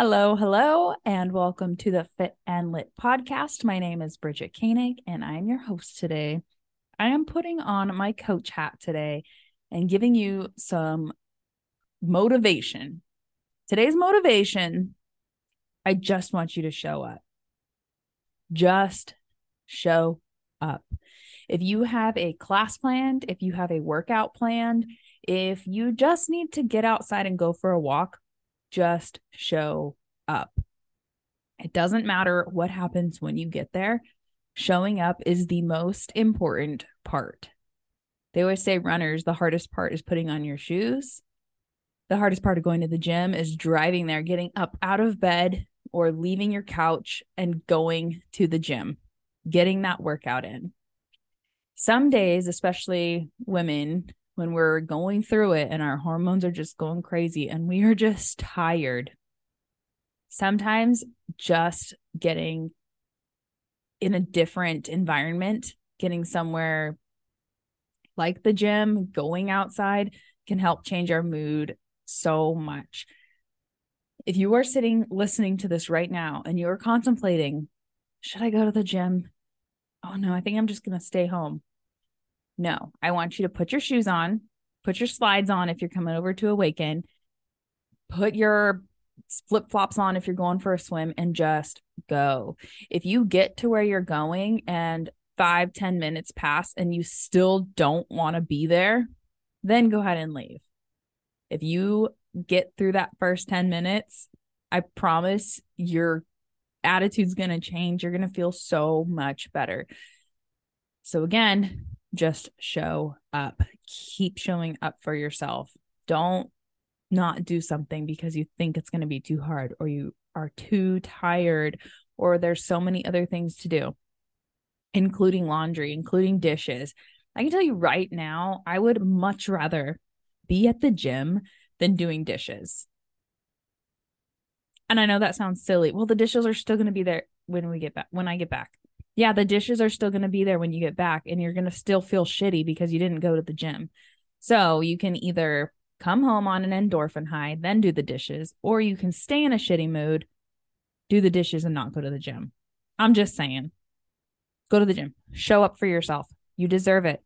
Hello, hello, and welcome to the Fit and Lit podcast. My name is Bridget Koenig, and I'm your host today. I am putting on my coach hat today and giving you some motivation. Today's motivation I just want you to show up. Just show up. If you have a class planned, if you have a workout planned, if you just need to get outside and go for a walk, just show up. It doesn't matter what happens when you get there. Showing up is the most important part. They always say runners, the hardest part is putting on your shoes. The hardest part of going to the gym is driving there, getting up out of bed or leaving your couch and going to the gym, getting that workout in. Some days, especially women, when we're going through it and our hormones are just going crazy and we are just tired. Sometimes just getting in a different environment, getting somewhere like the gym, going outside can help change our mood so much. If you are sitting listening to this right now and you're contemplating, should I go to the gym? Oh no, I think I'm just going to stay home. No, I want you to put your shoes on, put your slides on if you're coming over to awaken, put your flip flops on if you're going for a swim, and just go. If you get to where you're going and five ten minutes pass and you still don't want to be there, then go ahead and leave. If you get through that first 10 minutes, I promise your attitude's going to change. You're going to feel so much better. So, again, just show up. Keep showing up for yourself. Don't not do something because you think it's going to be too hard or you are too tired or there's so many other things to do, including laundry, including dishes. I can tell you right now, I would much rather be at the gym than doing dishes. And I know that sounds silly. Well, the dishes are still going to be there when we get back, when I get back yeah, the dishes are still going to be there when you get back and you're going to still feel shitty because you didn't go to the gym. So you can either come home on an endorphin high, then do the dishes, or you can stay in a shitty mood, do the dishes, and not go to the gym. I'm just saying go to the gym, show up for yourself. You deserve it.